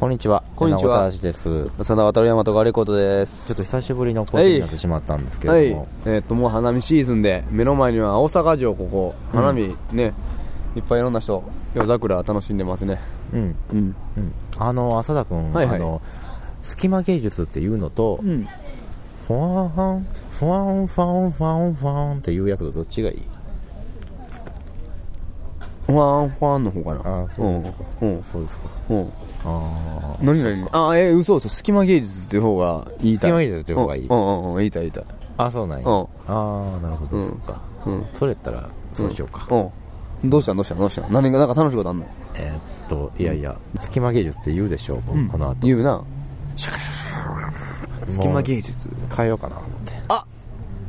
こんにちは。こんにちは。柳田です。ちょ真田渡山とガレコートです。っと久しぶりのことになってしまったんですけども、えーっともう花見シーズンで目の前には大阪城ここ。花見ね、いっぱいいろんな人夜桜楽しんでますね。うん、うん。うん。あの、浅田君、はいはい。あの、隙間芸術っていうのと、ん。フワンファン、フワンファンファンファンっていう役とどっちがいい？ファンファンの方かな。あそうですか。うん。そうですか。うん。うんあ何何あえー、嘘嘘。隙間芸術っていう方が言いたい。隙間芸術っていう方がいい。うん。うんうん言いたい言いたい。あ。あ、そうなんや。うん。ああ、なるほど、うんそっか。うん。それやったら、そうしようか。うん。どうしたん？どうしたん？どうしたん？何がなんか楽しいことあんの？えーっと、いやいや、隙間芸術って言うでしょう、僕この後。言うな。隙間芸術？変えようかな、思って。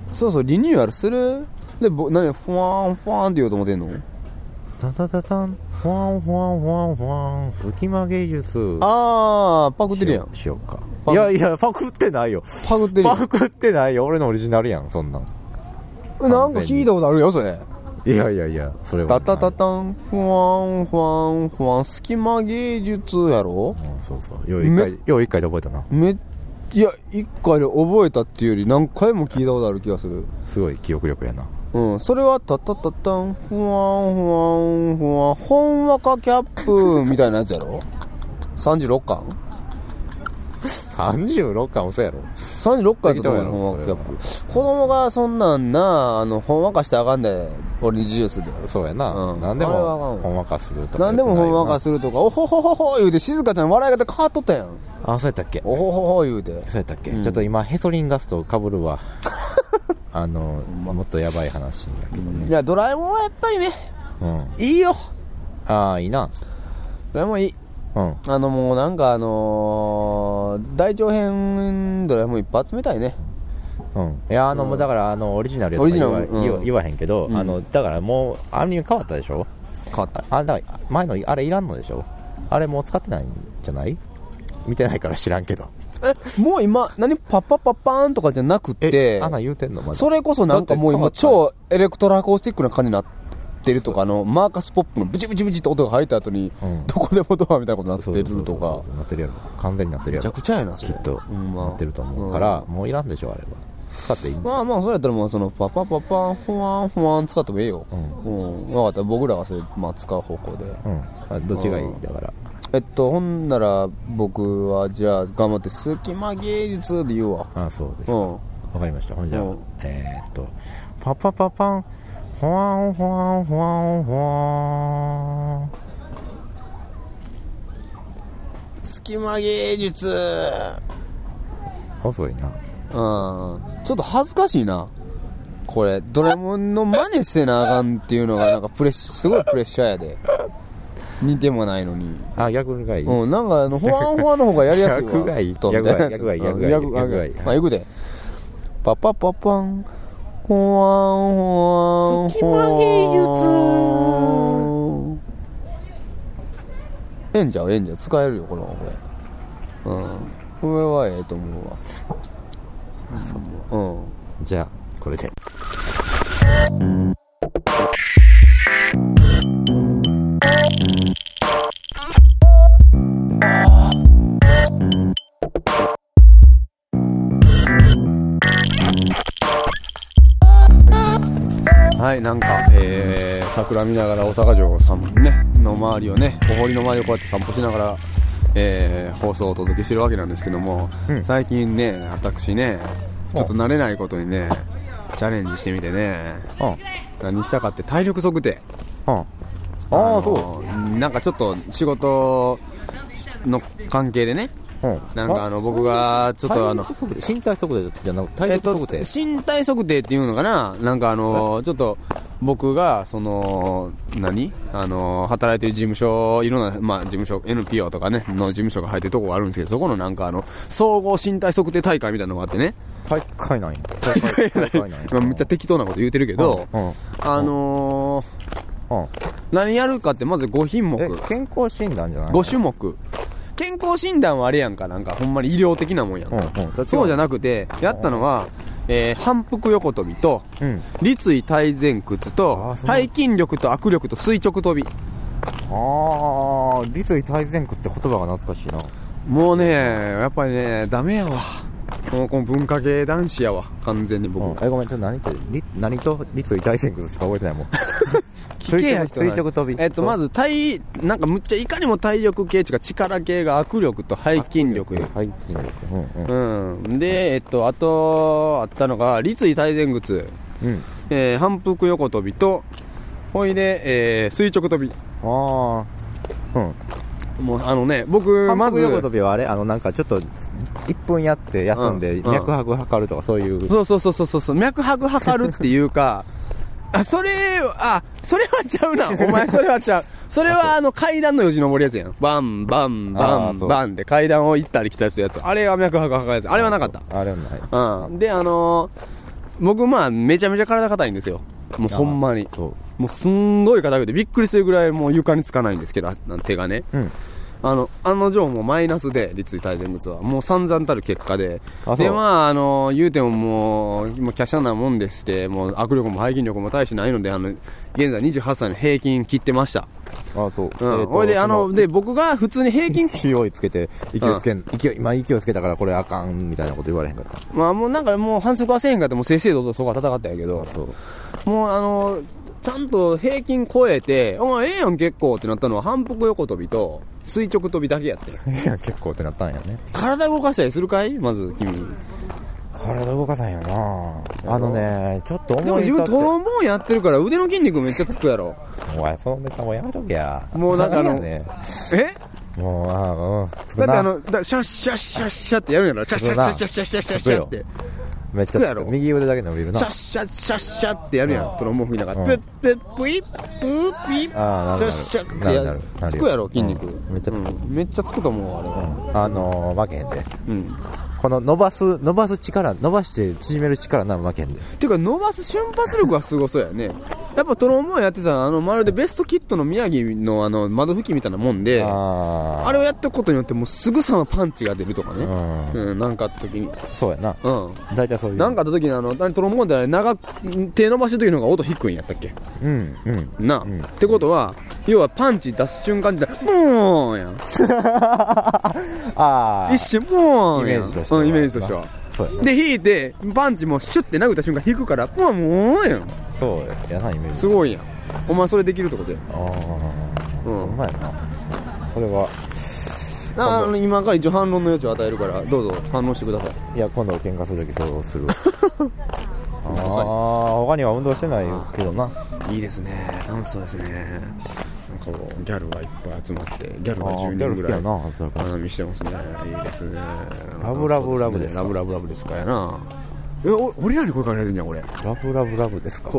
そうそうリニューアルする？でぼ何？フワンフワンって言おうと思ってんの？タタタタン、フワンフワンフワンフワン、隙間芸術。あーパクってるやんしようか。いやいや、パクってないよ。パクってるやんパクってないよ。俺のオリジナルやん、そんなん。なんか聞いたことあるよそれいやいやいや、それは。タタタタンフワンフワンフワン隙間芸術やろ？うんそうそう。よう一回、よう一回で覚えたな。めいや一回で覚えたっていうより何回も聞いたことある気がするすごい記憶力やな。うん。それはタタタタンフワンフワンフワンほんわかキャップみたいなやつやろ？36巻？36巻嘘やろ。36巻やと思うよほんわかキャップ。子供がそんなんなあのほんわかしてあかんでオレンジジュースで。そうやな。うん。何でも、ほんわかするとか。何でもほんわかするとかおほほほほ言うて静香ちゃんの笑い方変わっとったやん。あ、そうやったっけ？おほほほ言うて。そうやったっけ、うんちょっと今ヘソリンガスと被るわあのもっとやばい話やけどね。いやドラえもんはやっぱりねうん。いいよ。ああいいな。ドラえもんいい。うん。あのもうなんかあのー、大長編ドラえもんいっぱい集めたいね。うん。いやあの、もうだからあのオリジナルやオリとか言わ,、ジナルうん。言わ言わへんけど、うん。あのだからもうアニメ変わったでしょ？変わった。あ、だ前のあれいらんのでしょ？あれもう使ってないんじゃない？見てないから知らんけどえ もう今何パッパッパッパーンとかじゃなくてあんなん言うてんの？まだ。それこそなんかもう今超エレクトロアコースティックな感じになってるとかあのマーカスポップのブチブチブチって音が入った後に、うん。どこでもドアみたいなことになってるとか。なってるやろ。完全になってるやろ。めちゃくちゃやなそれ。きっと。なってると思うから、もういらんでしょあれは。使っていいまあまあそれやったらもうそのパパパパンフワンフワン使ってもええよ。ううん、分かった。僕らがそれ、まあ、使う方向で。うん。あどっちがいい？うんだからえっとほんなら僕はじゃあ頑張って隙間芸術で言うわ。あそうですか。うん。わかりました。ほんじゃあ、うん。えー、っとパパパパン。フワンフワンフワンフワン隙間芸術。遅いな。うん。ちょっと恥ずかしいな。これ。ドラえもんの真似せなあかんっていうのがなんかプレッシすごいプレッシャーやで似てもないのに。あ逆がいい、うんなんかあのフワンフワンの方がやりやすいわ。逆がいい。逆がいい逆がいいうん逆がいいまあ行くで。パパパパン。フワンフワン隙間芸術ええん。ちゃうええんちゃう使えるよこれはこれうん。これはええと思うわ。うん。じゃあこれではい、なんか、えー、桜見ながら大阪城さん、ね、の周りをね、お堀の周りをこうやって散歩しながら、えー、放送をお届けしてるわけなんですけども、うん最近ね、私ね、ちょっと慣れないことにね、チャレンジしてみてね、うん何したかって体力測定。うんああそそう。なんかちょっと仕事の関係でね、なんかあの僕がちょっとあの、身体測定じゃなくて体えっと、力測定、身体測定っていうのかな？なんかあのーちょっと僕がその何？あのー働いてる事務所いろんな、まあ、事務所 NPO とかねの事務所が入ってるとこがあるんですけどそこのなんかあの総合身体測定大会みたいなのがあってね。大会ない大会大会ないまあめっちゃ適当なこと言うてるけど、うん。うん。あのーうん。何やるかってまず5品目。え健康診断じゃない5種目健康診断はあれやんかなんかほんまに医療的なもんやんか、うんうん。そうじゃなくてやったのは、えー反復横跳びとうん。立位体前屈とあーそうなんだ。背筋力と握力と垂直跳び。ああ立位大前屈って言葉が懐かしいな。もうねやっぱりねダメやわ。もうこの文化系男子やわ完全に僕、うん、えごめんちょっと何ってり何と立位大前屈しか覚えてないもん 聞けや人垂直跳び。えっとまず体なんかむっちゃいかにも体力系っていうか力系が握力と背筋力。背筋力。うんうん。うん。でえっとあとあったのが立位大前屈。うん。えー反復横跳びとほいで、えー垂直跳び。ああうん。もうあのね僕まず反復横跳びはあれ？あのなんかちょっと1分やって休んでうん。脈拍測るとかそういう。そうそうそうそうそう。脈拍測るっていうか あそれあそれはちゃうな。お前それはちゃう。それはあの階段のよじ登るやつやん。バンバンバンあーそう。バンって階段を行ったり来たりするや。つあれは脈拍測るやつ。あれはなかった。あれはない。うん。であのー僕まあめちゃめちゃ体硬いんですよ。もうほんまに。そう。もうすんごい硬くてびっくりするぐらいもう床につかないんですけどあ手がね。うんあの、あの定もマイナスで、立位大前屈は。もう散々たる結果で。で、まあ、あの、言うてももう、もう華奢なもんでして、もう握力も背筋力も大してないので、あの、現在28歳の平均切ってました。あそううん。ほいで、あの、で、僕が普通に平均、勢いつけて勢いつけん勢い今勢いつけたからこれあかんみたいなこと言われへんかったまあもうなんかもう反則はせえへんかって、もう正々堂々そこは戦ったんやけど、そうもうあの、ちゃんと平均超えて、あ、ええやん結構ってなったのは反復横跳びと垂直跳びだけやって。ええやん結構ってなったんやね。体動かしたりするかい？まず君。体動かさんやなあのねちょっと思いでも自分トロンボーンやってるから腕の筋肉めっちゃつくやろ。お前そんなもやめとけや。もうなんかあの、ね、え？もうああうん。だってあのだシャッシャッシャッシャッってやるんやろ。シャッシャッシャッシャッシャッシャッシャッって。めっちゃつくやろ右腕だけ伸びるなシャッシャッシャッシャッってやるやん。トロンボーン吹きながら。うんプップップイッピッああなるシャッシャッってやなる。つくやろ筋肉。うんめっちゃつくうんめっちゃつくと思う、あれは。あのー、負けへんでうん。この伸ばす伸ばす力伸ばして縮める力なら負けへんでていうか伸ばす瞬発力がすごそうやね。やっぱトロンボーンやってたら、あの、まるでベストキットの宮城のあの、窓拭きみたいなもんで、ああれをやってことによってもうすぐさまパンチが出るとかね。ううん、なんかあった時に。そうやなうん。大体そういうなんかあった時にあの、何トロンボーンってあれ長く、手伸ばしてる時の方が音低いんやったっけ？うんうんなあ、うんってことは、要はパンチ出す瞬間って、ブーンやん。ああ一瞬、ブーンやん。イメージとしてはうん、イメージとしては。そうやなで、引いて、パンチもシュッて殴った瞬間引くから、ブーン、ブーンやん。そうやなイメージすごいやん。お前それできるってことや。ああうんほんまやなそれはあの今から一応反論の余地を与えるから、どうぞ反論してください。いや今度喧嘩する時そうする ああ他には運動してないけどないいですね。楽しそうですね。こうギャルがいっぱい集まって、ギャルがあ10ーギャル好きや人ぐらい。花見してますね。いいですね。ラブラブラブですかラブラブラブですかやな。え、お俺らに声かけられるんじゃん、これ。ラブラブラブですか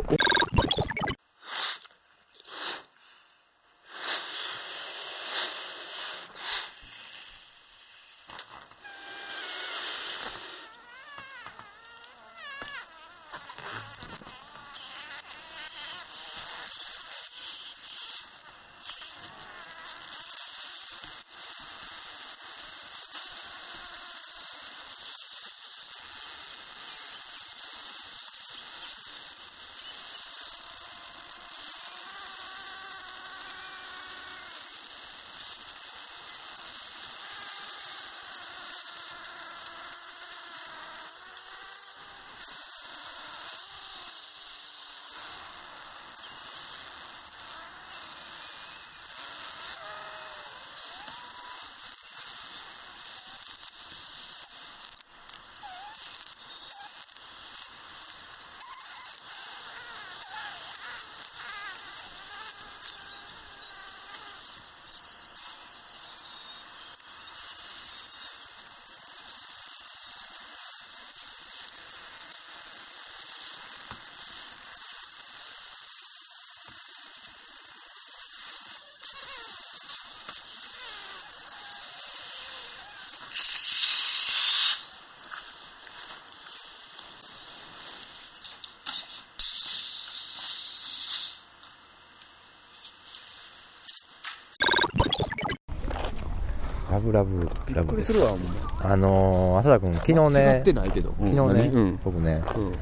ブラブラびっくブですりするわ、もう。あのー、浅田君昨日違ねってないけど。昨日ね、うん。僕ねうん。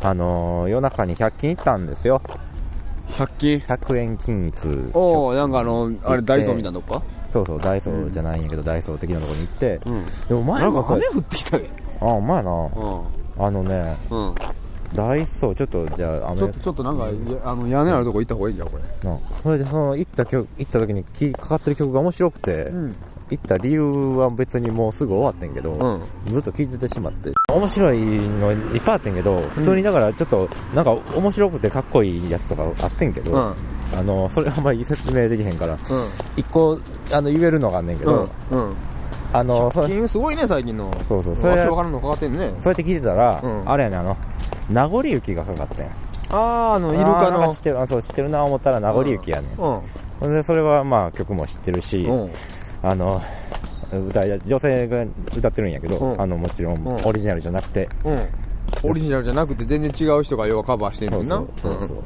あのー、夜中に100均行ったんですよ。100均？100円均一。おおなんかあのあれでダイソーみたいなとこか？そうそうダイソーじゃないんやけど、ダイソー的なところに行って、うん。でも前なんか雨降ってきたで。あお前な。うん。あのねうん。ダイソーちょっとじゃあ雨ちょっとちょっとなんかいやあの屋根あるとこ行った方がいいんじゃんこれ。なそれでその行った曲行った時にきかかってる曲が面白くて、ん行った理由は別にもうすぐ終わってんけど、うん。ずっと聴いててしまって。面白いのいっぱいあってんけど普通にだからちょっとなんか面白くてかっこいいやつとかあってんけど、うん。あのそれあんまり説明できへんから一個あの言えるのがあんねんけど、うん。うん。あのそ最近すごいね最近の。そうそうそれわけわからんのかかってんね。そうやって聞いてたら、うん。あれやねあの名残雪がかかってん。あああのイルカの。知ってるあそう知ってるな思ったら名残雪やねん、うん。でそれはまあ曲も知ってるし、うんあの歌い女性が歌ってるんやけど、うん。あのもちろんうん。オリジナルじゃなくて、うん。オリジナルじゃなくて全然違う人が要はカバーしてんそうな。そうそうそう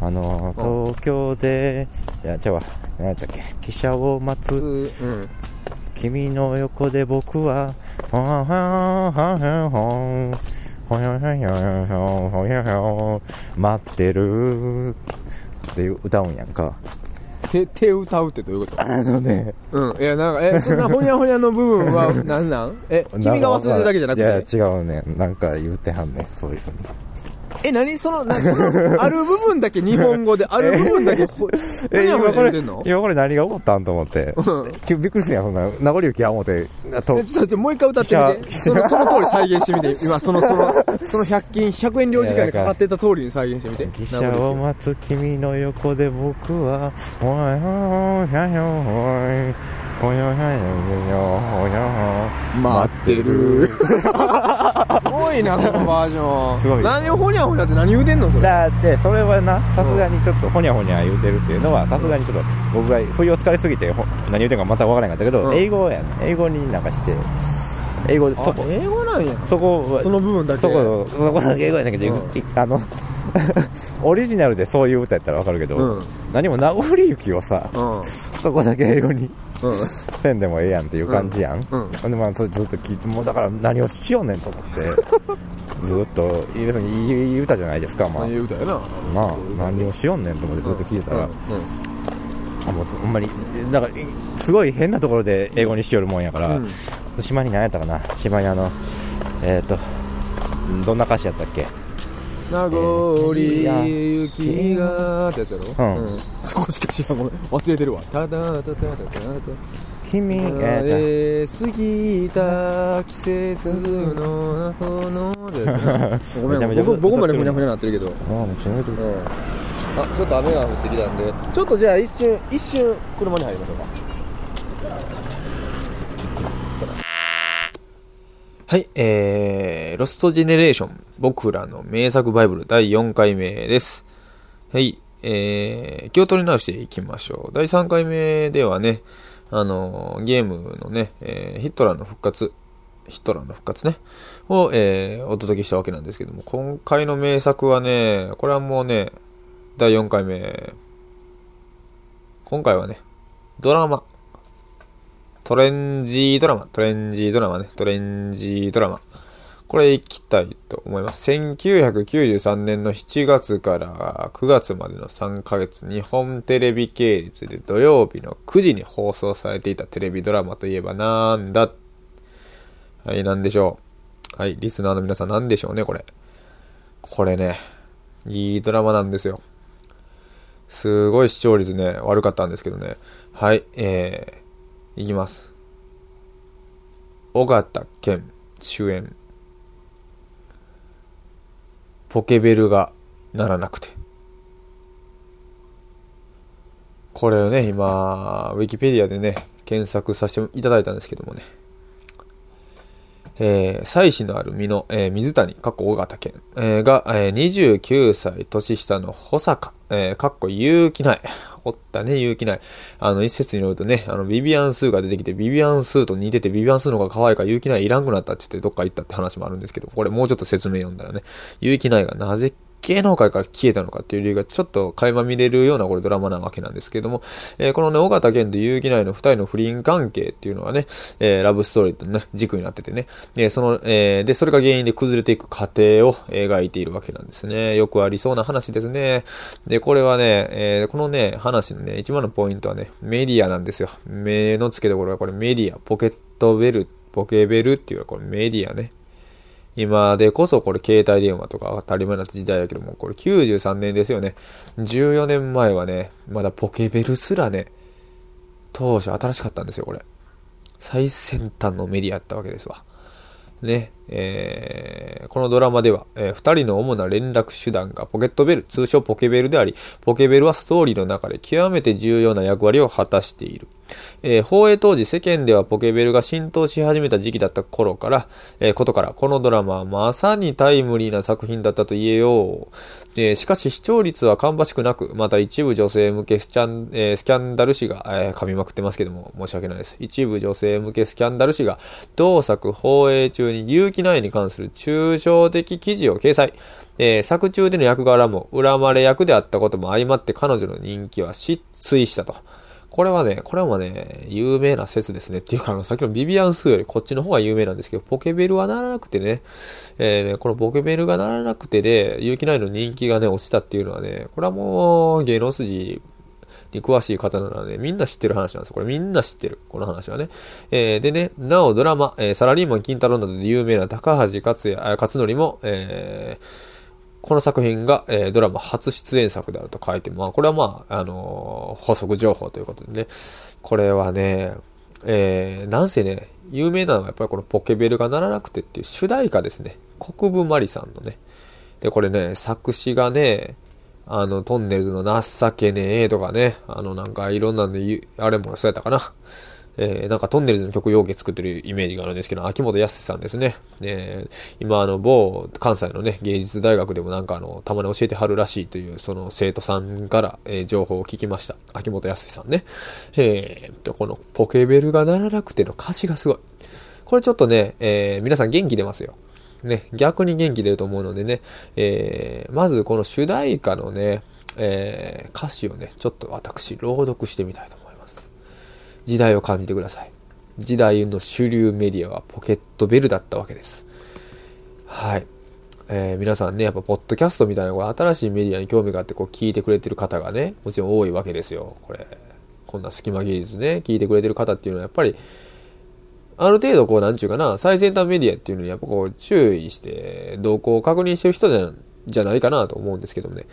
あの東京でいや違うわ。何やったっけ？汽車を待つ。うん。君の横で僕はほんほんほんほんほんほんほんほんほんほんほんほん待ってるっていう歌うんやんか手 手歌うってどういうこと？あのね。うん。いやなんかえそんなほにゃほにゃの部分はなんなん？え君が忘れてるだけじゃなくて？いや違うね。なんか言ってはんね。んそういうふうにえ何？そのなそのある部分だけ日本語で ある部分だけほほにゃほにゃ今これ言うてんの？今これ何が起こったんと思って。うんびっくりするやんそん。な名残雪や思ってあとえちょっとちょっともう一回歌ってみて。そのその通り再現してみて。今そのそのその100均100円領事会でかかってた通りに再現してみて。汽車を待つ君の横で僕はほいほいほいほいほいほいほいほいほいほいほい待ってるすごいなそのバージョンすごい何をほにゃほにゃって何言うてんのそれ。だってそれはなさすがにちょっとほにゃほにゃ言うてるっていうのはさすがにちょっと僕が不意をつかれすぎてほ何言うてんかまた分からなかったけど、うん。英語やね英語になんかして英語でそこ。あ英語なんや。そこはその部分だけ。そこそこだけ英語やねんけど、うん。い あのオリジナルでそういう歌やったら分かるけど、うん。何も名残雪をさうん。そこだけ英語にうん。せんでもええやんっていう感じやん、うん。でまあそれずっと聞いてもうだから何をしようねんと思って ずっと別にいい歌じゃないですかまあ。何言うたやな。まあ何をしようねんと思ってずっと聞いてたら、うん。あもうほんまにだからすごい変なところで英語にしよるもんやから、うん。島に何やったかな。島にあのえっ、ー、とどんな歌詞やったっけ？名残雪がってやつやろ？うん。そこしか知らん。ごめん。忘れてるわ。ただただただただ君えーとえー過ぎた季節の後の ごめめちゃめちゃん僕僕までふにゃふにゃなってるけど。あもうちょっと。うん。あちょっと雨が降ってきたんで。ちょっとじゃあ一瞬一瞬車に入りましょうか。はい、えー、ロストジェネレーション、僕らの名作バイブル第4回目です。はい、えー、気を取り直していきましょう。第3回目ではね、あのゲームのね、えーヒットラーの復活、ヒットラーの復活ね、を、えーお届けしたわけなんですけども、今回の名作はね、これはもうね、第4回目、今回はね、ドラマ、トレンジードラマ、トレンジードラマね、トレンジードラマ。これ行きたいと思います。1993年の7月から9月までの3ヶ月、日本テレビ系列で土曜日の9時に放送されていたテレビドラマといえばなんだ？はい、なんでしょう？はい、リスナーの皆さんなんでしょうね、これ。これね、いいドラマなんですよ。すごい視聴率ね、悪かったんですけどね。はい、えー、いきます。尾形健主演。ポケベルが鳴らなくて。これをね、今、ウィキペディアでね、検索させていただいたんですけどもね。えー、妻子のある身の、えー水谷、かっこ尾形健、えーが、えー29歳年下の保坂、えかっこ勇気ない。おったね、勇気ない。あの、一説によるとね、あの、ビビアンスーが出てきて、ビビアンスーと似てて、ビビアンスーの方が可愛いから勇気ないいらんくなったって言って、どっか行ったって話もあるんですけど、これもうちょっと説明読んだらね、勇気ないがなぜ芸能界から消えたのかっていう理由がちょっと垣間見れるようなこれドラマなわけなんですけども、えー、このね、尾形健と結城内の二人の不倫関係っていうのはね、えー、ラブストーリーのね、軸になっててね、え、その、えー、で、それが原因で崩れていく過程を描いているわけなんですね。よくありそうな話ですね。で、これはね、えー、このね、話のね、一番のポイントはね、メディアなんですよ。目の付けどころはこれメディア、ポケットベル、ポケベルっていうこれメディアね。今でこそこれ携帯電話とか当たり前にな時代だけども、これ93年ですよね。14年前はね、まだポケベルすらね、当初新しかったんですよ、これ。最先端のメディアやったわけですわ。ね、えー、このドラマでは、えー、二人の主な連絡手段がポケットベル、通称ポケベルであり、ポケベルはストーリーの中で極めて重要な役割を果たしている。えー、放映当時世間ではポケベルが浸透し始めた時期だった頃から、えー、ことから、このドラマはまさにタイムリーな作品だったと言えよう。えー、しかし視聴率は芳しくなく、また一部女性向けスキャン、え、スキャンダル誌が、え、噛みまくってますけども、申し訳ないです。一部女性向けスキャンダル誌が、同作放映中に有機内に関する抽象的記事を掲載。えー、作中での役柄も恨まれ役であったことも相まって彼女の人気は失墜したと。これはね、これはね、有名な説ですね。っていうか、あの、さっきのビビアンスーよりこっちの方が有名なんですけど、ポケベルはならなくてね、えー、ね、このポケベルがならなくてで、有機内の人気がね、落ちたっていうのはね、これはもう、芸能筋に詳しい方なので、みんな知ってる話なんですよ。これみんな知ってる。この話はね。えー、でね、なおドラマ、えー、サラリーマン金太郎などで有名な高橋克也、勝則も、えー、この作品が、えー、ドラマ初出演作であると書いて、まあ、これはまあ、あのー、補足情報ということでね、これはね、えー、なんせね、有名なのはやっぱりこのポケベルが鳴らなくてっていう主題歌ですね。国分マリさんのね。で、これね、作詞がね、あの、トンネルズの情けねえとかね、あの、なんかいろんなんで、あれもそうやったかな。えー、なんかトンネルズの曲よう作ってるイメージがあるんですけど、秋元康さんですね。えー、今、あの、某関西のね、芸術大学でもなんかあの、たまに教えてはるらしいという、その生徒さんから、えー、情報を聞きました。秋元康さんね。えー、と、このポケベルが鳴らなくての歌詞がすごい。これちょっとね、え、皆さん元気出ますよ。ね、逆に元気出ると思うのでね、えー、まずこの主題歌のね、えー、歌詞をね、ちょっと私、朗読してみたいと思います。時代を感じてください。時代の主流メディアはポケットベルだったわけです。はい。えー、皆さんね、やっぱ、ポッドキャストみたいな、新しいメディアに興味があって、こう、聞いてくれてる方がね、もちろん多いわけですよ。これ、こんな隙間技術ね、聞いてくれてる方っていうのは、やっぱり、ある程度、こう、なんちゅうかな、最先端メディアっていうのに、やっぱこう、注意して、動向を確認してる人じゃじゃないかなと思うんですけどもね。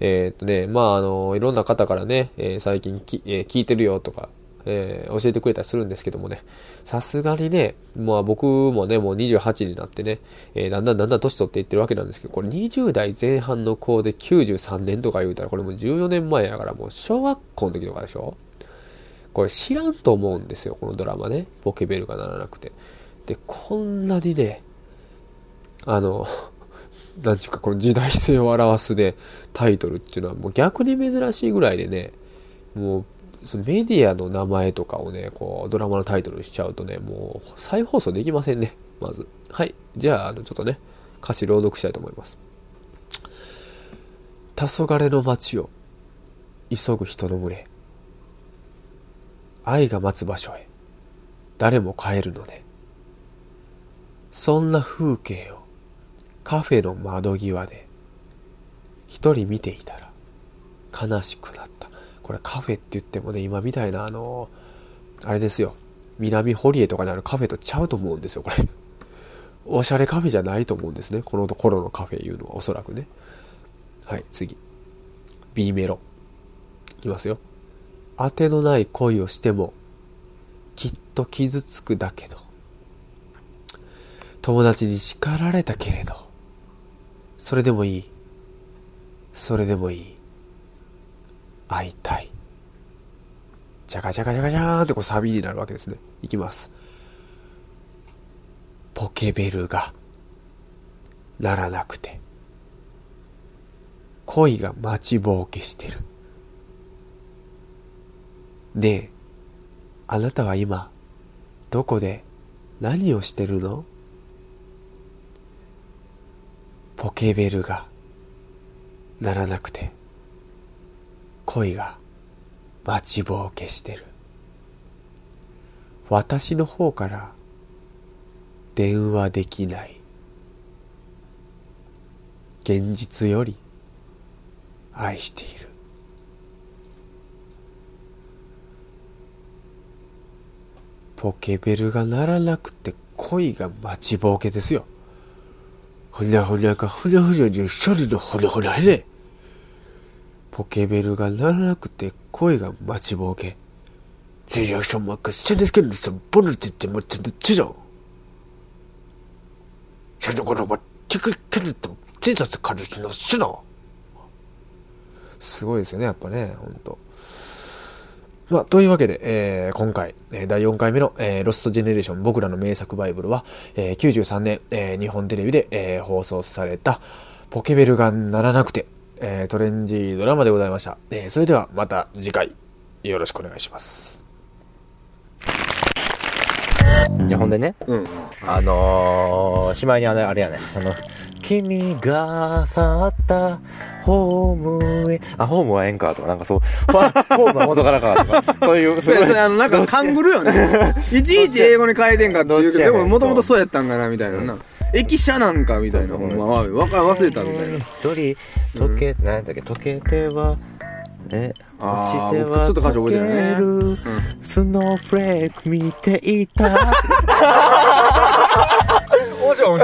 えー、っとね、まあ、あの、いろんな方からね、えー、最近き、えー、聞いてるよとか、えー、教えてくれたりするんですけどもね、さすがにね、まあ僕もね、もう28になってね、えー、だんだんだんだん年取っていってるわけなんですけど、これ20代前半の子で93年とか言うたら、これもう14年前やからもう小学校の時とかでしょこれ知らんと思うんですよ、このドラマね。ボケベルがならなくて。で、こんなにね、あの、なんちゅうか、この時代性を表すね、タイトルっていうのはもう逆に珍しいぐらいでね、もうそのメディアの名前とかをね、こう、ドラマのタイトルにしちゃうとね、もう、再放送できませんね、まず。はい。じゃあ、あの、ちょっとね、歌詞朗読したいと思います。黄昏の街を、急ぐ人の群れ。愛が待つ場所へ、誰も帰るのね。そんな風景を、カフェの窓際で、一人見ていたら、悲しくなった。これカフェって言ってもね、今みたいなあの、あれですよ。南堀江とかにあるカフェとちゃうと思うんですよ、これ。おしゃれカフェじゃないと思うんですね。この頃のカフェいうのはおそらくね。はい、次。B メロ。いきますよ。当てのない恋をしても、きっと傷つくだけど。友達に叱られたけれど。それでもいい。それでもいい。会いたい。じゃがじゃがじゃがじゃーんってこうサビになるわけですね。いきます。ポケベルがならなくて恋が待ちぼうけしてる。ねえ、あなたは今どこで何をしてるの？ポケベルがならなくて恋が待ちぼうけしてる。私の方から電話できない。現実より愛している。ポケベルが鳴らなくて恋が待ちぼうけですよ。ほにゃほにゃかほにゃほにゃに処理のほにゃほにゃへねポケベルが鳴らなくて声が待ちぼうけ。这有什么可现在跟你什不能这这么真的这种现在この这个跟你と这だと感じのしのすごいですよねやっぱね本当まあ、というわけで、えー、今回、え、第4回目の、えー、ロストジェネレーション僕らの名作バイブルは、えー、93年、えー、日本テレビで、えー、放送されたポケベルが鳴らなくて、えー、トレンジードラマでございました。えー、それではまた次回よろしくお願いします。いや、ほんでね、うん。あのー、しまいにあれ、あれやね、あの、君が去ったホームへ、あ、ホームはええんかとか、なんかそう、ホームは元からかとか、そういう、それ、それ、あの、なんか、勘ぐるよね。いちいち英語に変えてんかっていうけど、でも、もともとそうやったんかな、みたいなな。駅舎なんか、みたいな。そうそうほんま忘れた、みたいな。一人、溶け、なんやったっけ、溶けては、え、落ちては僕ちょっと歌詞覚えてないね。溶ける。うん。スノーフレーク見ていた。面白い、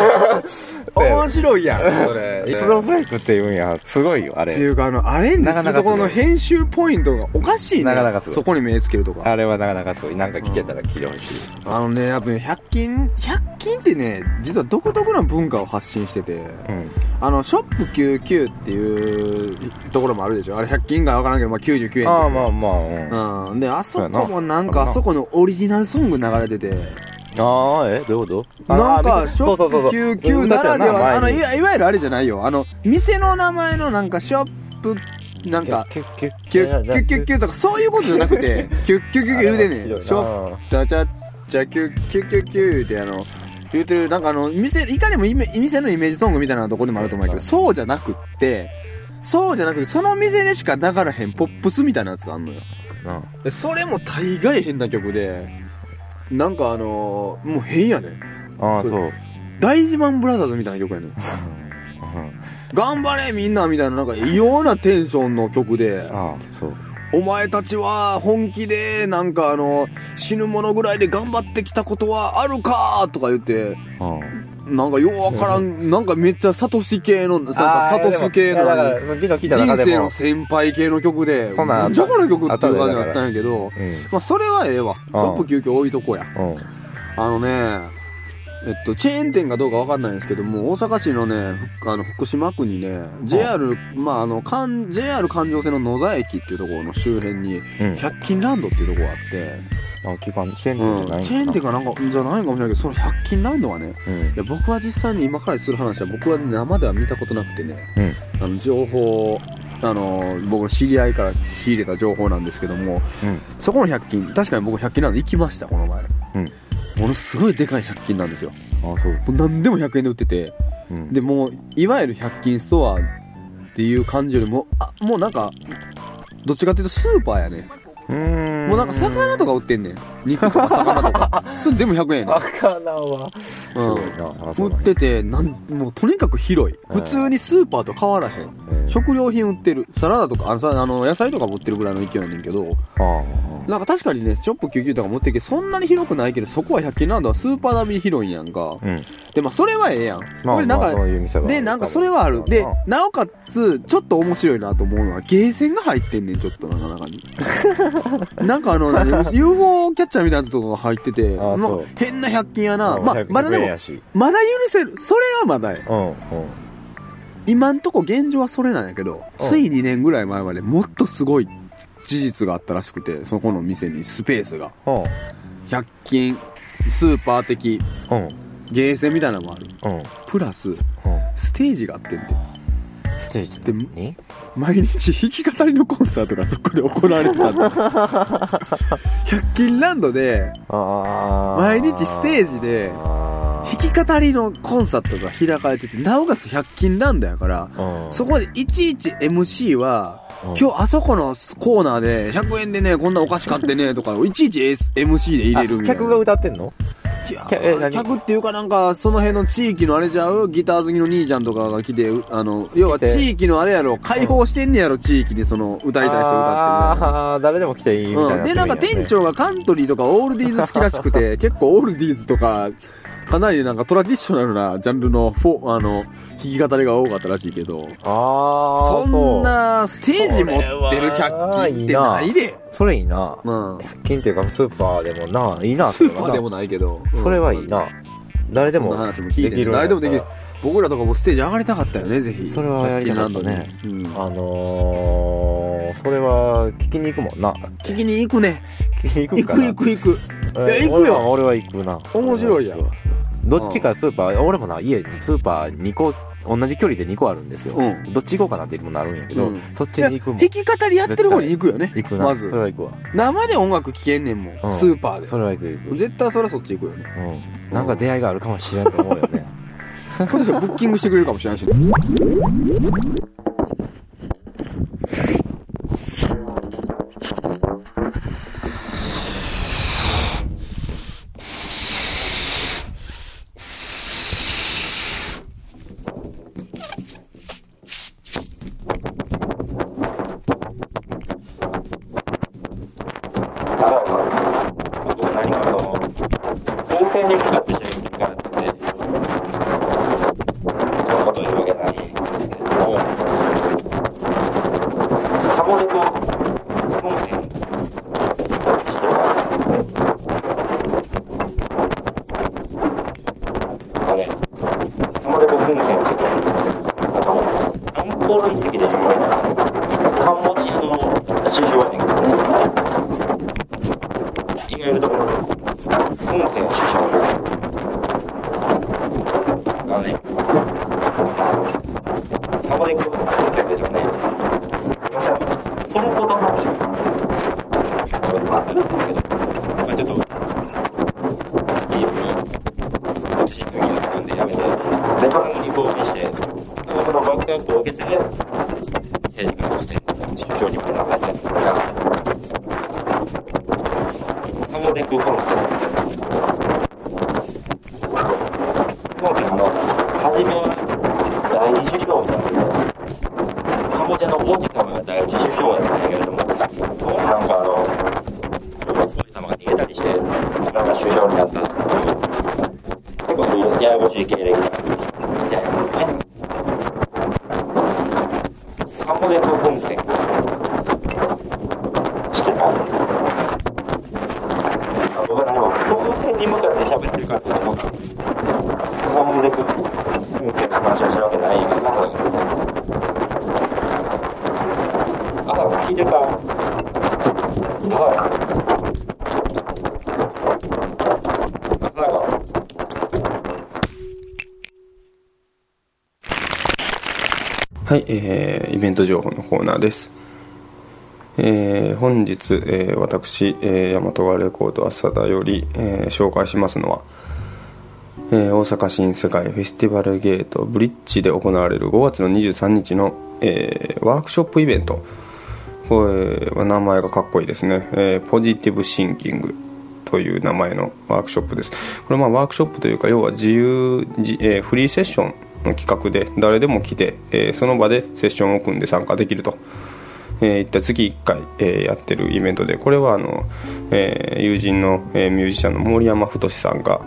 面白いやん、それ。スノーフレークって言うんや。すごいよ、あれ。っていうか、あの、アレンジするところの編集ポイントがおかしいね。なかなかすごいそこに目つけるとか。あれはなかなかそう、なんか聞けたら聞いてほしい。あのね、やっぱね、100均、100均ってね、実は独特な文化を発信してて、うん。あの、ショップ99っていうところもあるでしょあれ100均がわからんけど、まあ99円ですよああ、まあまあ、うん。うん。で、あそこもなんか、なあそこのオリジナルソング流れてて、ああ、えどういうこと？なんか、あショップ99ならでは、あの、いわいわゆるあれじゃないよ。あの、店の名前のなんか、ショップ、なんか、キュッキュッキュッキュッキュッキュッとか、そういうことじゃなくて、キュッキュッキュッキュッ言うてんねショップ、チャチャチャキュッキュッキュッキュッ言うて、あの、言うてる、なんかあの、店、いかにもイメ店のイメージソングみたいなとこでもあると思うけど、そうじゃなくって、そうじゃなくて、その店でしか流らへんポップスみたいな。やつがあんのよ。それも大概変な曲で、なんかあのーもう変やねん。ああ、そそうう。大自慢ブラザーズみたいな曲やねん。頑張れみんなみたいななんか異様なテンションの曲で、ああ、そう。お前たちは本気でなんかあの、死ぬものぐらいで頑張ってきたことはあるかとか言って、うん。なんかようわからん、なんかめっちゃサトシ系の、なんかサトス系の人生の、先輩系の曲で、そんなジョコの曲っていう感じだったんやけど、うん。まあそれはええわ。ショップ休憩置いとこうや。うん。あのね、えっと、チェーン店かどうかわかんないんですけども、大阪市のね、ふあの、福島区にね、JR、まあ、あの、環 JR 環状線の野田駅っていうところの周辺に、うん。100均ランドっていうところがあって、あ、期間、チェーンうん店じゃない、チェーン店かなんか、じゃないかもしれないけど、その100均ランドはね、うん。いや、僕は実際に今からする話は、僕は生では見たことなくてね、うん。あの、情報、あの、僕の知り合いから仕入れた情報なんですけども、うん。そこの100均、確かに僕100均ランド行きました、この前。うん。ものすごいでかい100均なんですよ。あそう。何でも100円で売ってて、うん。で、もう、いわゆる100均ストアっていう感じよりも、あ、もうなんか、どっちかっていうとスーパーやね。もうなんか魚とか売ってんねん。肉とか魚とか。それ全部100円やねん。魚は、すごいな。あそう売なんやってて、なん、もうとにかく広い。うん普通にスーパーと変わらへん。えー食料品売ってる。サラダとか、あのさ、あの、野菜とかも売ってるぐらいの勢いやねんけど、あなんか確かにね、ショップ99とか持ってるけど、そんなに広くないけど、そこは100均ランドはスーパー並みに広いんやんか。あ。うん。で、まあ、それはええやん。まあこれなんか、まあそういうで、なんかそれはある。で、なおかつ、ちょっと面白いなと思うのは、ゲーセンが入ってんねん、ちょっとなんか中に。なんかあの、UFO キャッチャーみたいなとかが入ってて、あまあそう変な100均やな。うんまあ100、まだでもや、しまだ許せる。それはまだや。うん。うん。今んとこ現状はそれなんやけど、うんつい2年ぐらい前までもっとすごい事実があったらしくて、そこの店にスペースが。うん。100均、スーパー的、うん。ゲーセンみたいなのもある。うん。プラス、うん。ステージがあってんて。ステージでに毎日弾き語りのコンサートがそこで行われてたんだ。100均ランドで。毎日ステージで、あ弾き語りのコンサートが開かれてて、なおかつ100均ランドやから、うんそこでいちいち MC は、うん今日あそこのコーナーで100円でね、こんなお菓子買ってね、とか、いちいち S- MC で入れるみたいな。客が歌ってんの？客っていうかなんか、その辺の地域のあれじゃう？ギター好きの兄ちゃんとかが来て、うあの、要は地域のあれやろ、開放してんねやろ、地域にその、歌いたい人歌って。あー誰でも来ていいみたいな、うん、で、なんか店長がカントリーとかオールディーズ好きらしくて、結構オールディーズとか、かなりなんかトラディショナルなジャンルのフォ、あの、弾き語りが多かったらしいけど、ああそんなステージ持ってる100均ってないで。それいいなうん。100均っていうかスーパーでもないいなスーパーでもないけど。それはいいな誰でもできる誰でもできる。僕らとかもステージ上がりたかったよね、ぜひ。それはやりたかったね。100均ランドにうん。あのー、それは聞きに行くもんな。聞きに行くね。聞きに行くん行く行く行く。えいや行くよ。俺は俺は行くな。面白いやん。どっちかスーパー俺もな家にスーパー2個同じ距離で2個あるんですよ、うん。どっち行こうかなっていつもなるんやけど、うん。そっちに行くもん。弾き語りやってる方に行くよね。行くな。まず。それ。は行くわ、生で音楽聴けんねんもん。うん。スーパーで。それは行く行く。絶対それはそっち行くよね。うん。なんか出会いがあるかもしれんと思うよね今年はブッキングしてくれる聞い。てるかはい。あ、なか、はい、えー、イベント情報のコーナーです。えー、本日、えー、私、えー、大和川レコード浅田より、えー、紹介しますのは、えー、大阪新世界フェスティバルゲートブリッジで行われる5月の23日の、えー、ワークショップイベント。これは名前がかっこいいですね。えー、ポジティブシンキングという名前のワークショップです。これはまあワークショップというか、要は自由、えーフリーセッションの企画で誰でも来て、えーその場でセッションを組んで参加できると。えーいった月1回、えーやってるイベントで、これはあの、え友人の、えミュージシャンの森山太さんが、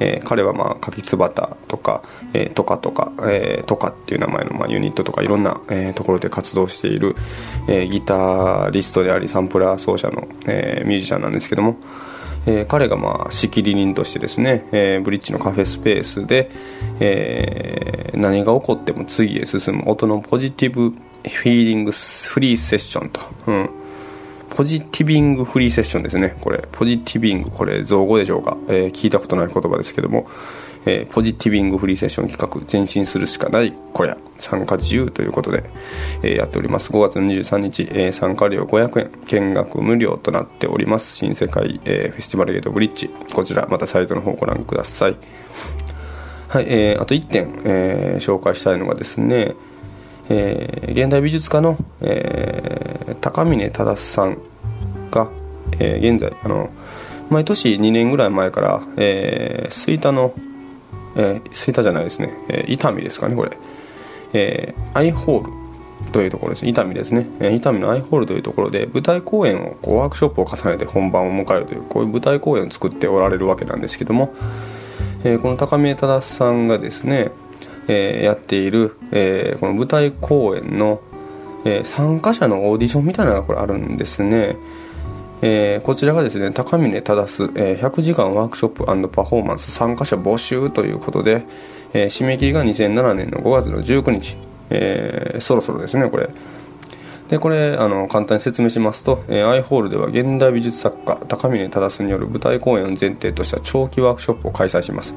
えー彼はまあ、柿つばたとか、えー、トカとか、えー、トカっていう名前のまあユニットとかいろんな、えーところで活動している、えーギタリストでありサンプラー奏者の、えーミュージシャンなんですけども、えー彼がまあ仕切り人としてですね、えーブリッジのカフェスペースで、えー何が起こっても次へ進む音のポジティブフィーリングフリーセッションと、うん、ポジティビングフリーセッションですね。これポジティビングこれ造語でしょうか、えー聞いたことない言葉ですけども、えーポジティビングフリーセッション企画前進するしかないこや参加自由ということで、えーやっております。5月23日、えー参加料500円。見学無料となっております。新世界、えーフェスティバルゲートブリッジ。こちらまたサイトの方ご覧ください。はい、えーあと1点、えー紹介したいのがですね、えー現代美術家の、えー高峰忠さんが、えー現在あの毎年2年ぐらい前から、えー、吹田の、えー、吹田じゃないですね、えー伊丹ですかねこれ、えーアイホールというところです。伊丹ですね、えー伊丹のアイホールというところで舞台公演をこうワークショップを重ねて本番を迎えるというこういう舞台公演を作っておられるわけなんですけども、えーこの高見忠さんがですね、えーやっている、えーこの舞台公演の、えー参加者のオーディションみたいなのがこれあるんですね、えーこちらがですね高峰忠、えー100時間ワークショップパフォーマンス参加者募集ということで、えー締め切りが2007年の5月の19日、えーそろそろですねこれ。でこれあの簡単に説明しますと、えー、アイホールでは現代美術作家高峰忠による舞台公演を前提とした長期ワークショップを開催します。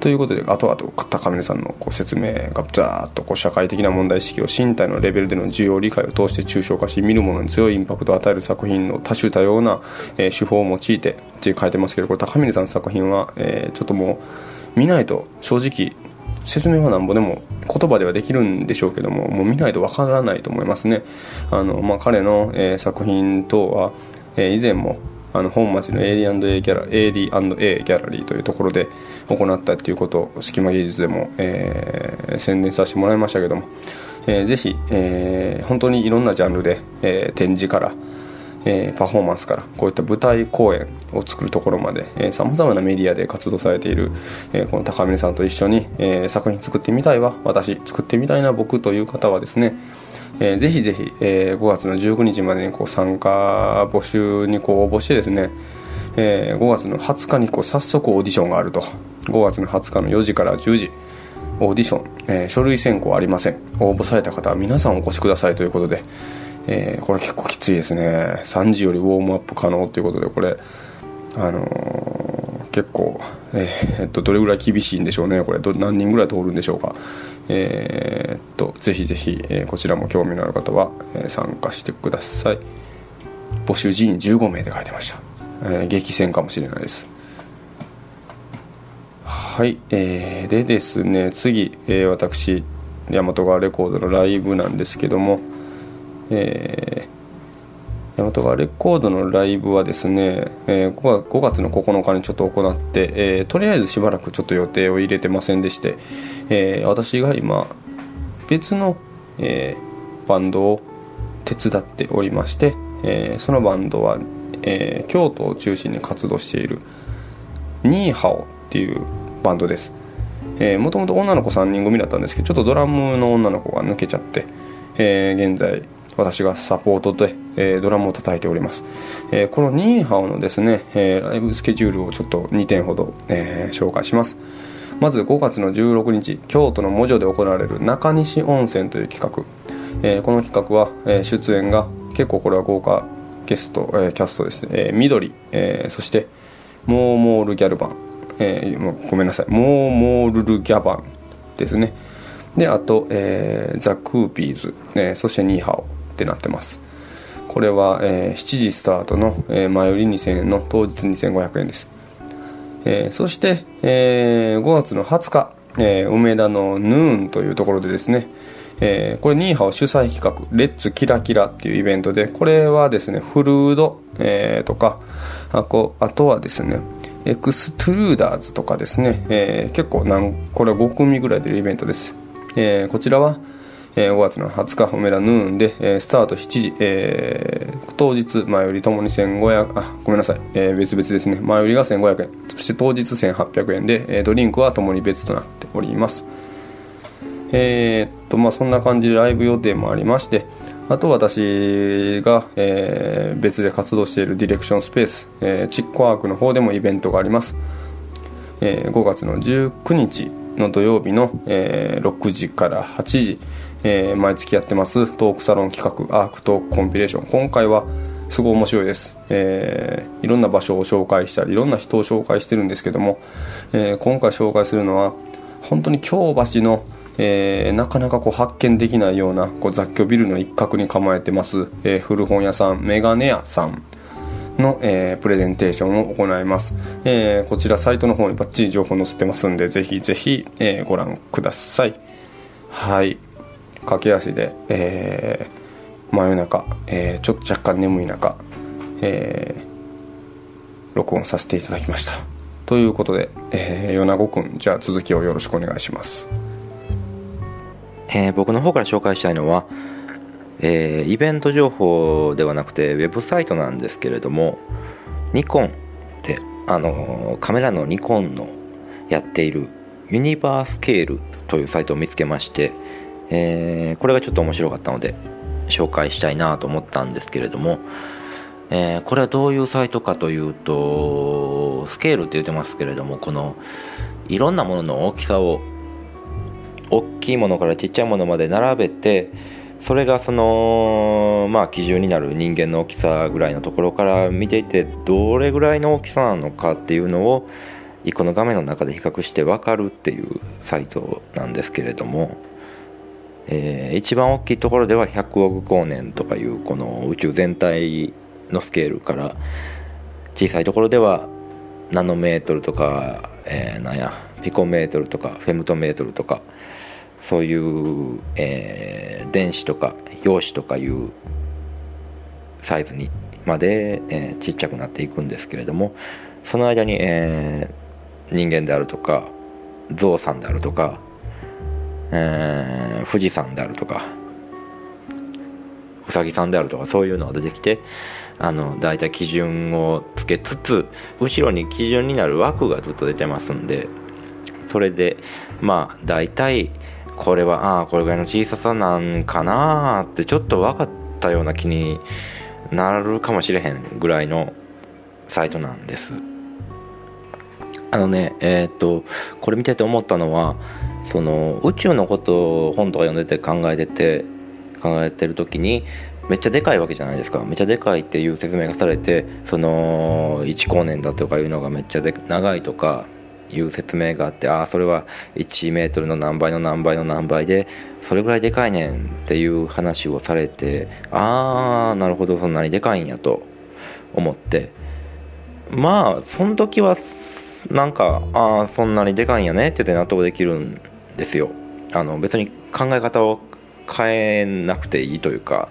ということで後々高峰さんのこう説明がザーッとこう社会的な問題意識を身体のレベルでの重要理解を通して抽象化し見る者に強いインパクトを与える作品の多種多様な、え手法を用いてって書いてますけどこれ高峰さんの作品は、えちょっともう見ないと正直説明はなんぼでも言葉ではできるんでしょうけどももう見ないとわからないと思いますね。あの、まあ、彼の、え作品等は、え以前もあの本町の AD&A ギャラ AD&A ギャラリーというところで行ったっていうことを隙間芸術でも、えー宣伝させてもらいましたけども、えーぜひ、えー本当にいろんなジャンルで、えー展示から、えーパフォーマンスからこういった舞台公演を作るところまでさまざまなメディアで活動されている、えーこの高峰さんと一緒に、えー作品作ってみたいわ私作ってみたいな僕という方はですね、えーぜひぜひ、えー5月の19日までにこう参加募集にこう応募してですね、えー5月の20日にこう早速オーディションがあると。5月の20日の4時から10時オーディション、えー書類選考ありません。応募された方は皆さんお越しくださいということで、えーこれ結構きついですね。3時よりウォームアップ可能ということでこれあの結構、えーっとどれぐらい厳しいんでしょうね。これど何人ぐらい通るんでしょうか。えーっとぜひぜひ、えーこちらも興味のある方は、えー参加してください。募集人員15名で書いてました、えー激戦かもしれないです。はい、えーでですね次、えー私大和川レコードのライブなんですけども、えー大和川レコードのライブはですね、えー 5, 月の9日にちょっと行って、えーとりあえずしばらくちょっと予定を入れてませんでして、えー私が今別の、えーバンドを手伝っておりまして、えーそのバンドは、えー京都を中心に活動しているニーハオっていうバンドです。もともと女の子3人組だったんですけどちょっとドラムの女の子が抜けちゃって、えー現在私がサポートで、えードラムを叩いております、えーこのニーハオのですね、えーライブスケジュールをちょっと2点ほど、えー紹介します。まず5月の16日京都の文書で行われる中西温泉という企画、えーこの企画は、えー出演が結構これは豪華ゲスト、えーキャストですね、えー緑、えーそしてモーモールギャルバン、えーごめんなさい。モーモールルギャバンですね。であと、えーザ・クーピーズ、えーそしてニーハオ。ってなってます。これは、えー7時スタートの、えー前売り2000円の当日2500円です。えーそして、えー5月の20日、えー梅田のヌーンというところでですね、えーこれニーハオ主催企画「レッツキラキラ」っていうイベントでこれはですねフルード、えーとかあこあとはですねエクストゥルーダーズとかですね、えー結構なこれは5組ぐらい出るイベントです、えーこちらはえー5月の20日梅田ヌーンで、えースタート7時、えー当日前売りともに1500あごめんなさい、えー別々ですね。前売りが1500円。そして当日1800円で、えードリンクはともに別となっております。えーっとまあそんな感じでライブ予定もありましてあと私が、えー別で活動しているディレクションスペース、えーチッコアークの方でもイベントがあります。えー5月の19日の土曜日の、えー6時から8時、えー毎月やってますトークサロン企画アークトークコンピレーション。今回はすごい面白いです、えーいろんな場所を紹介したりいろんな人を紹介してるんですけども、えー今回紹介するのは本当に京橋の、えーなかなかこう発見できないようなこう雑居ビルの一角に構えてます、えー古本屋さんメガネ屋さん。の、えープレゼンテーションを行います、えーこちらサイトの方にバッチリ情報載せてますんでぜひぜひ、えーご覧ください。はい。駆け足で、えー真夜中、えーちょっと若干眠い中、えー録音させていただきました。ということで、えー、米子くんじゃあ続きをよろしくお願いします。えー僕の方から紹介したいのは、えーイベント情報ではなくてウェブサイトなんですけれどもニコンってあのカメラのニコンのやっているユニバースケールというサイトを見つけまして、えーこれがちょっと面白かったので紹介したいなと思ったんですけれども、えこれはどういうサイトかというとスケールって言ってますけれどもこのいろんなものの大きさを大きいものからちっちゃいものまで並べてそれがそのまあ基準になる人間の大きさぐらいのところから見ていてどれぐらいの大きさなのかっていうのを一個の画面の中で比較して分かるっていうサイトなんですけれども、えー一番大きいところでは100億光年とかいうこの宇宙全体のスケールから小さいところではナノメートルとか、えーなんやピコメートルとかフェムトメートルとかそういう、えー電子とか陽子とかいうサイズにまで、えーちっちゃくなっていくんですけれどもその間に、えー人間であるとかゾウさんであるとか、えー富士山であるとかうさぎさんであるとかそういうのが出てきてあの大体基準をつけつつ後ろに基準になる枠がずっと出てますんでそれでまあ大体これはああこれぐらいの小ささなんかなーってちょっと分かったような気になるかもしれへんぐらいのサイトなんです。あのねえーっとこれ見てて思ったのはその宇宙のことを本とか読んでて考えてて考えてる時にめっちゃでかいわけじゃないですか。めっちゃでかいっていう説明がされてその1光年だとかいうのがめっちゃで長いとかいう説明があってああそれは1メートルの何倍の何倍の何倍でそれぐらいでかいねんっていう話をされてああなるほどそんなにでかいんやと思って。まあその時はなんかああそんなにでかいんやねって言って納得できるんですよ。あの別に考え方を変えなくていいというか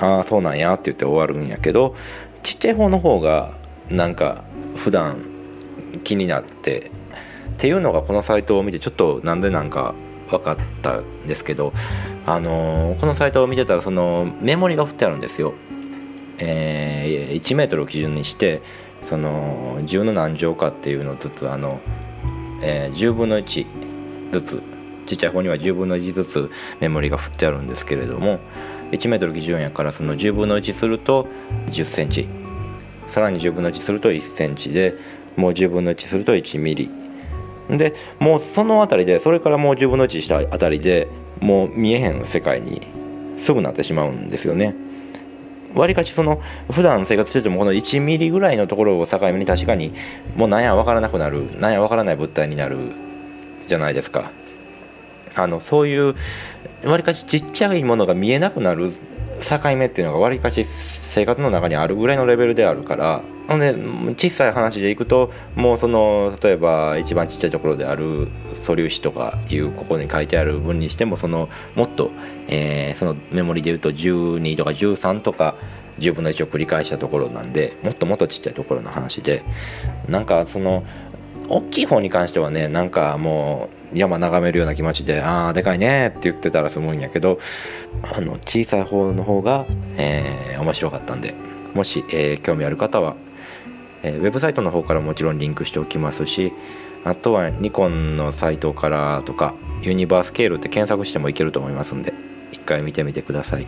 ああそうなんやって言って終わるんやけどちっちゃい方の方がなんか普段気になってっていうのがこのサイトを見てちょっとなんでなんか分かったんですけど、あのーこのサイトを見てたらそのメモリが振ってあるんですよ、えー1メートルを基準にしてその10の何乗かっていうのをずつあの、えー10分の1ずつちっちゃい方には10分の1ずつメモリが振ってあるんですけれども1メートル基準やからその10分の1すると1 0センチ。さらに10分の1すると1センチでもう10分の1すると1ミリ。でもうそのあたりでそれからもう10分の1したあたりでもう見えへん世界にすぐなってしまうんですよね。わりかしその普段生活しててもこの1ミリぐらいのところを境目に確かにもうなんや分からなくなるなんや分からない物体になるじゃないですか。あのそういうわりかしちっちゃいものが見えなくなる境目っていうのがわりかし生活の中にあるぐらいのレベルであるからほんで小さい話でいくともうその例えば一番ちっちゃいところである素粒子とかいうここに書いてある分にしてもそのもっと、えーそのメモリで言うと12とか13とか10分の1を繰り返したところなんでもっともっとちっちゃいところの話でなんかその大きい方に関してはねなんかもう山眺めるような気持ちでああでかいねって言ってたらすごいんやけどあの小さい方の方が、えー面白かったんでもし、えー興味ある方は、えーウェブサイトの方からもちろんリンクしておきますしあとはニコンのサイトからとかユニバースケールって検索してもいけると思いますんで一回見てみてください。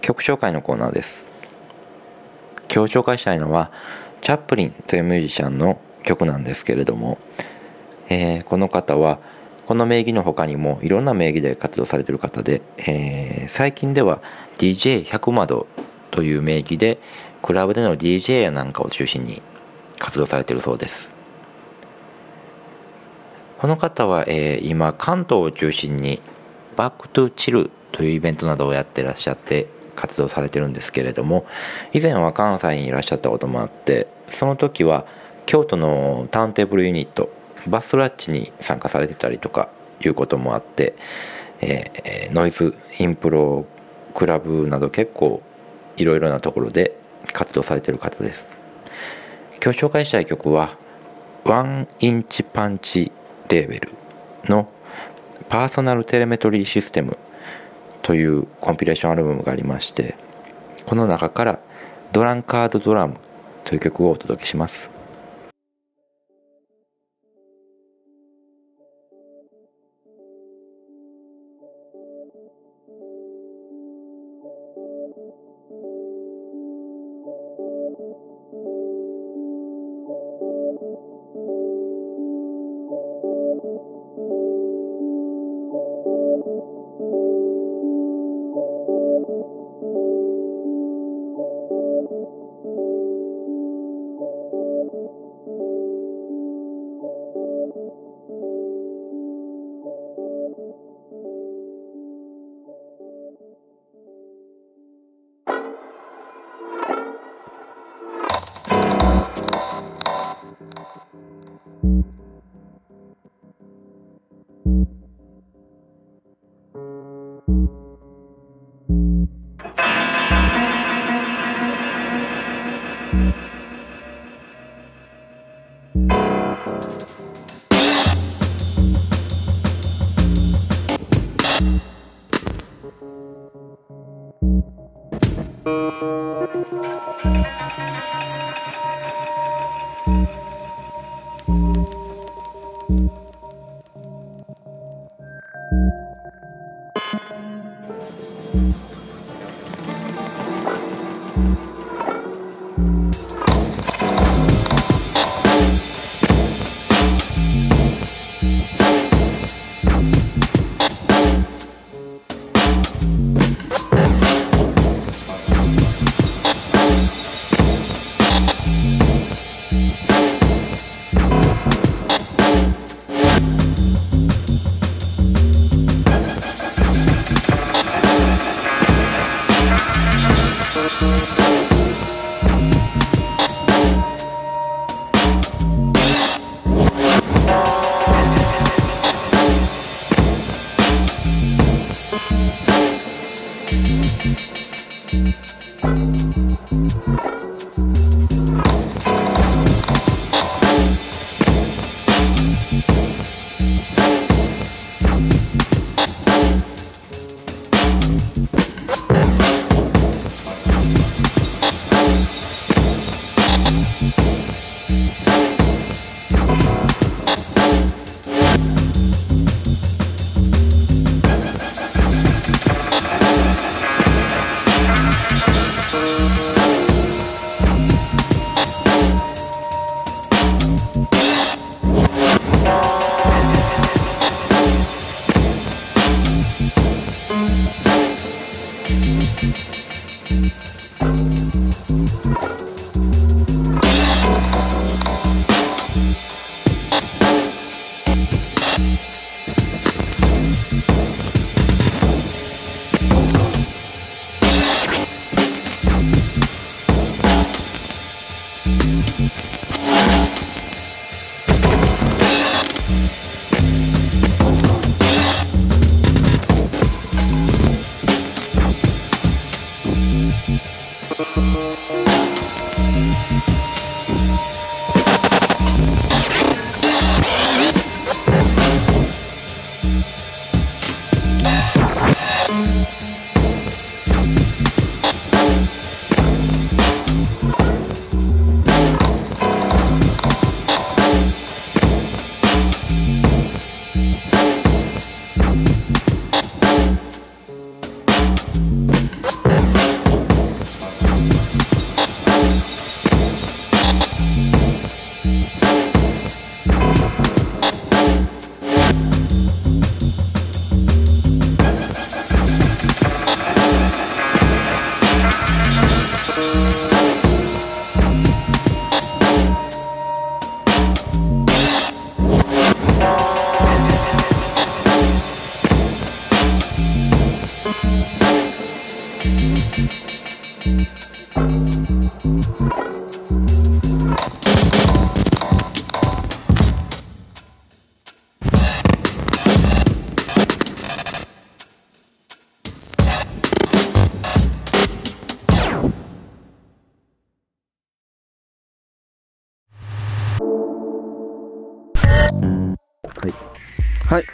曲紹介のコーナーです。今日紹介したいのはチャップリンというミュージシャンの曲なんですけれども、えーこの方はこの名義の他にもいろんな名義で活動されている方で、えー最近では DJ100 窓という名義でクラブでの DJ やなんかを中心に活動されているそうです。この方は、えー今関東を中心にバックトゥチルというイベントなどをやってらっしゃって活動されてるんですけれども以前は関西にいらっしゃったこともあってその時は京都のターンテーブルユニットバスラッチに参加されてたりとかいうこともあって、えーノイズインプロクラブなど結構いろいろなところで活動されてる方です。今日紹介したい曲はワンインチパンチレーベルのパーソナルテレメトリーシステムというコンピレーションアルバムがありましてこの中からドランカードドラムという曲をお届けします。Thank you.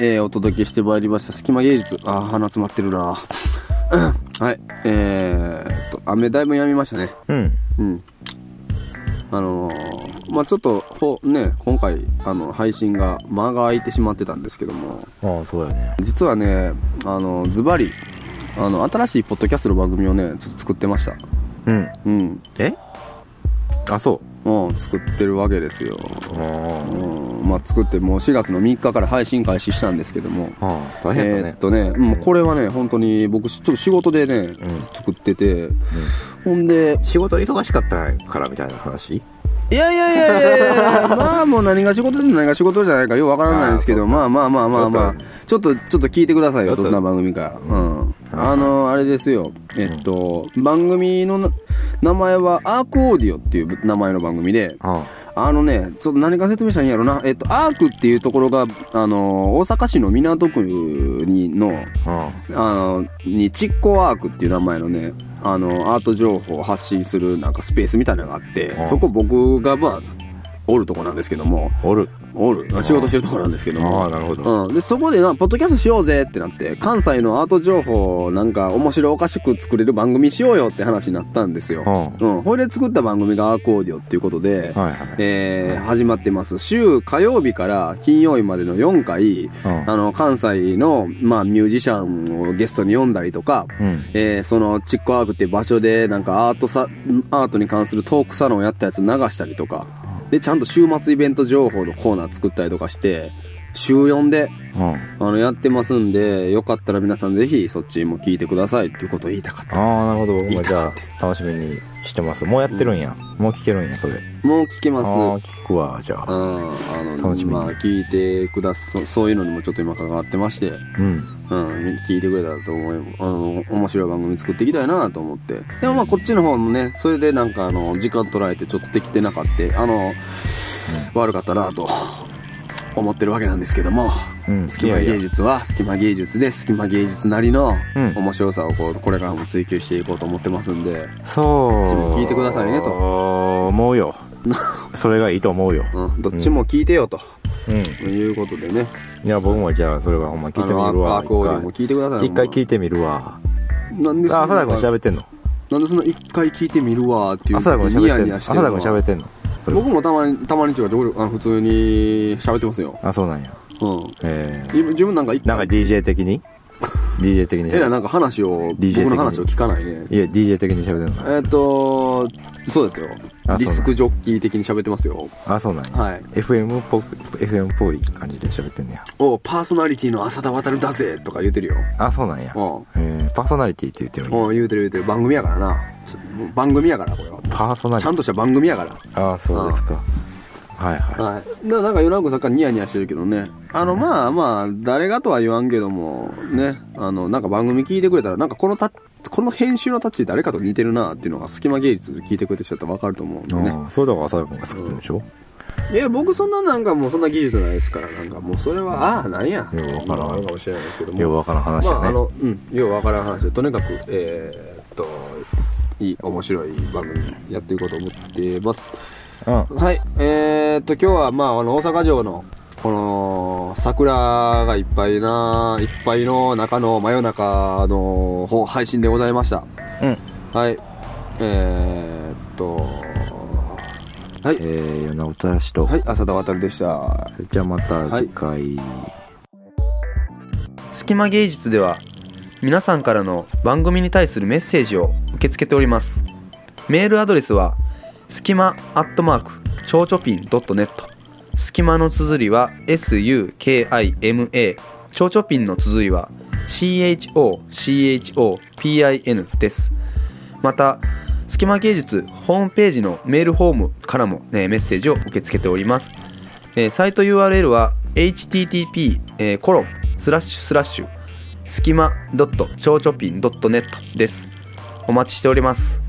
えー、お届けしてまいりました。隙間芸術。あー、鼻詰まってるなはい、えーっと、雨だいぶ止みましたね。うん。うん。あのー、まあちょっと、ほね、今回、あの、配信が間が空いてしまってたんですけども、ああ、そうやね。実はね、あの、ズバリ、あの、新しいポッドキャストの番組をね、ちょっと作ってました。うん。うん。え？あ、そう。うん、作ってるわけですよ。あうん、まあ作ってもう4月の3日から配信開始したんですけども、あ。大変だねえーっ。とね、もうこれはね、本当に僕、ちょっと仕事でね、作ってて、ほんで、仕事忙しかったからみたいな話？いやいやいやいやいや まあもう何が仕事で何が仕事じゃないかよくわからないんですけど、まあまあまあまあまあ、ちょっと、ちょっと聞いてくださいよ、ちょっとどんな番組か。うん。あの、あれですよ、えっと、番組のな名前はアークオーディオっていう名前の番組で、ああのね、ちょっと何か説明したらいいんやろな。えっと、アークっていうところが、あの、大阪市の港区にの、あ。あの、に、チッコアークっていう名前のね、あの、アート情報を発信するなんかスペースみたいなのがあってう、んそこ僕がまあ、おるとこなんですけども、おる。おる、仕事してるとこなんですけども、ああ、なるほど。うん。で、そこでな、ポッドキャストしようぜってなって、関西のアート情報をなんか面白おかしく作れる番組しようよって話になったんですよ。ううん。ほいで作った番組がアークオーディオっていうことで、はいはいえー、始まってます。週火曜日から金曜日までの4回、うんあの、関西の、まあ、ミュージシャンをゲストに呼んだりとか、うんえー、その、チッコアークっていう場所で、なんかアートさ、アートに関するトークサロンをやったやつ流したりとか、で、ちゃんと週末イベント情報のコーナー作ったりとかして、週4で、うん。あの、やってますんで、よかったら皆さんぜひそっちも聞いてくださいっていうことを言いたかった。ああ、なるほど。僕もじゃあ、楽しみにしてます。もうやってるんや。もう聞けるんや、それ。もう聞けます。ああ、聞くわ、じゃあ。うん、あの、楽しみにまあ、聞いてくださ、そういうのにもちょっと今関わってまして、うん。うん、聞いてくれたらと思い、あの、面白い番組作っていきたいなと思って。でもまあ、こっちの方もね、それでなんかあの、時間取られてちょっとできてなかった、あの、悪かったなと。思ってるわけなんですけども、うん隙間芸術は隙間芸術で隙間芸術なりのうん面白さをこうこれからも追求していこうと思ってますんで、そう。聞いてくださいねと思うよ。それがいいと思うよ。うん、どっちも聞いてよと、うん。いうことでね、いや、僕もじゃあ、それはほんま聞いてみるわ。アークオーディオも聞いてください。一回聞いてみるわ。なんでそあ、朝田君喋ってんの？なんでその一回聞いてみるわーっていう朝田君喋ってんの？僕もたまにたまにちょこちょこあの普通に喋ってますよ。あ、そうなんや。うん。ええ。自分なんか一なんか回 DJ 的に？?DJ 的に喋えらなんか話を DJ 僕の話を聞かないね。いや、DJ 的に喋ってんの。えっ、とそうですよ。あディスクジョッキー的に喋ってますよ。あ、そうなんや。はい。FM っぽく、FM っぽい感じで喋ってんねや。おパーソナリティの浅田渡だぜとか言うてるよ。あ、そうなんや。うん。えー、パーソナリティって言ってるんや。うん言うてる言うてる。番組やからな。番組やからこれは。パーソナリティ。ちゃんとした番組やから。あ、そうですか。はいはい。はい。ななんか、ヨナコさっきからニヤニヤしてるけどね。あの、まあまあ、誰がとは言わんけども、ね。あの、なんか番組聞いてくれたら、なんかこのた、この編集のタッチ誰かと似てるなっていうのが、隙間芸術で聞いてくれてる人だったらわかると思うんでね。ああ、それだから朝田君が作ってるでしょ？いや、僕そんななんかもうそんな技術ないですから、なんかもうそれは、ああ、なんや？ようわからんかもしれないですけども。ようわからん話まあ、あ。の、うん、ようわからん話で、とにかく、えーっと、いい、面白い番組やっていこうと思ってます。うん。はい、えー、っと、今日は、まあ、あの、大阪城の、この、桜がいっぱいな、いっぱいの中の真夜中の方配信でございました。うん。はい、えー、っと、はい、えー、米田氏と、はい、浅田渡でした。じゃあまた次回。隙間芸術では皆さんからの番組に対するメッセージを受け付けておりますメールアドレスはすきまアットマークちょうちょぴん .net すきまの綴りは SUKIMA ちょうちょぴんの綴りは CHOCHOPIN です。またすきま芸術ホームページのメールフォームからも、ね、メッセージを受け付けております。えーサイト URL は http えーコロンスラッシュスラッシュ。スキマドットちょうちょぴん .net です。お待ちしております。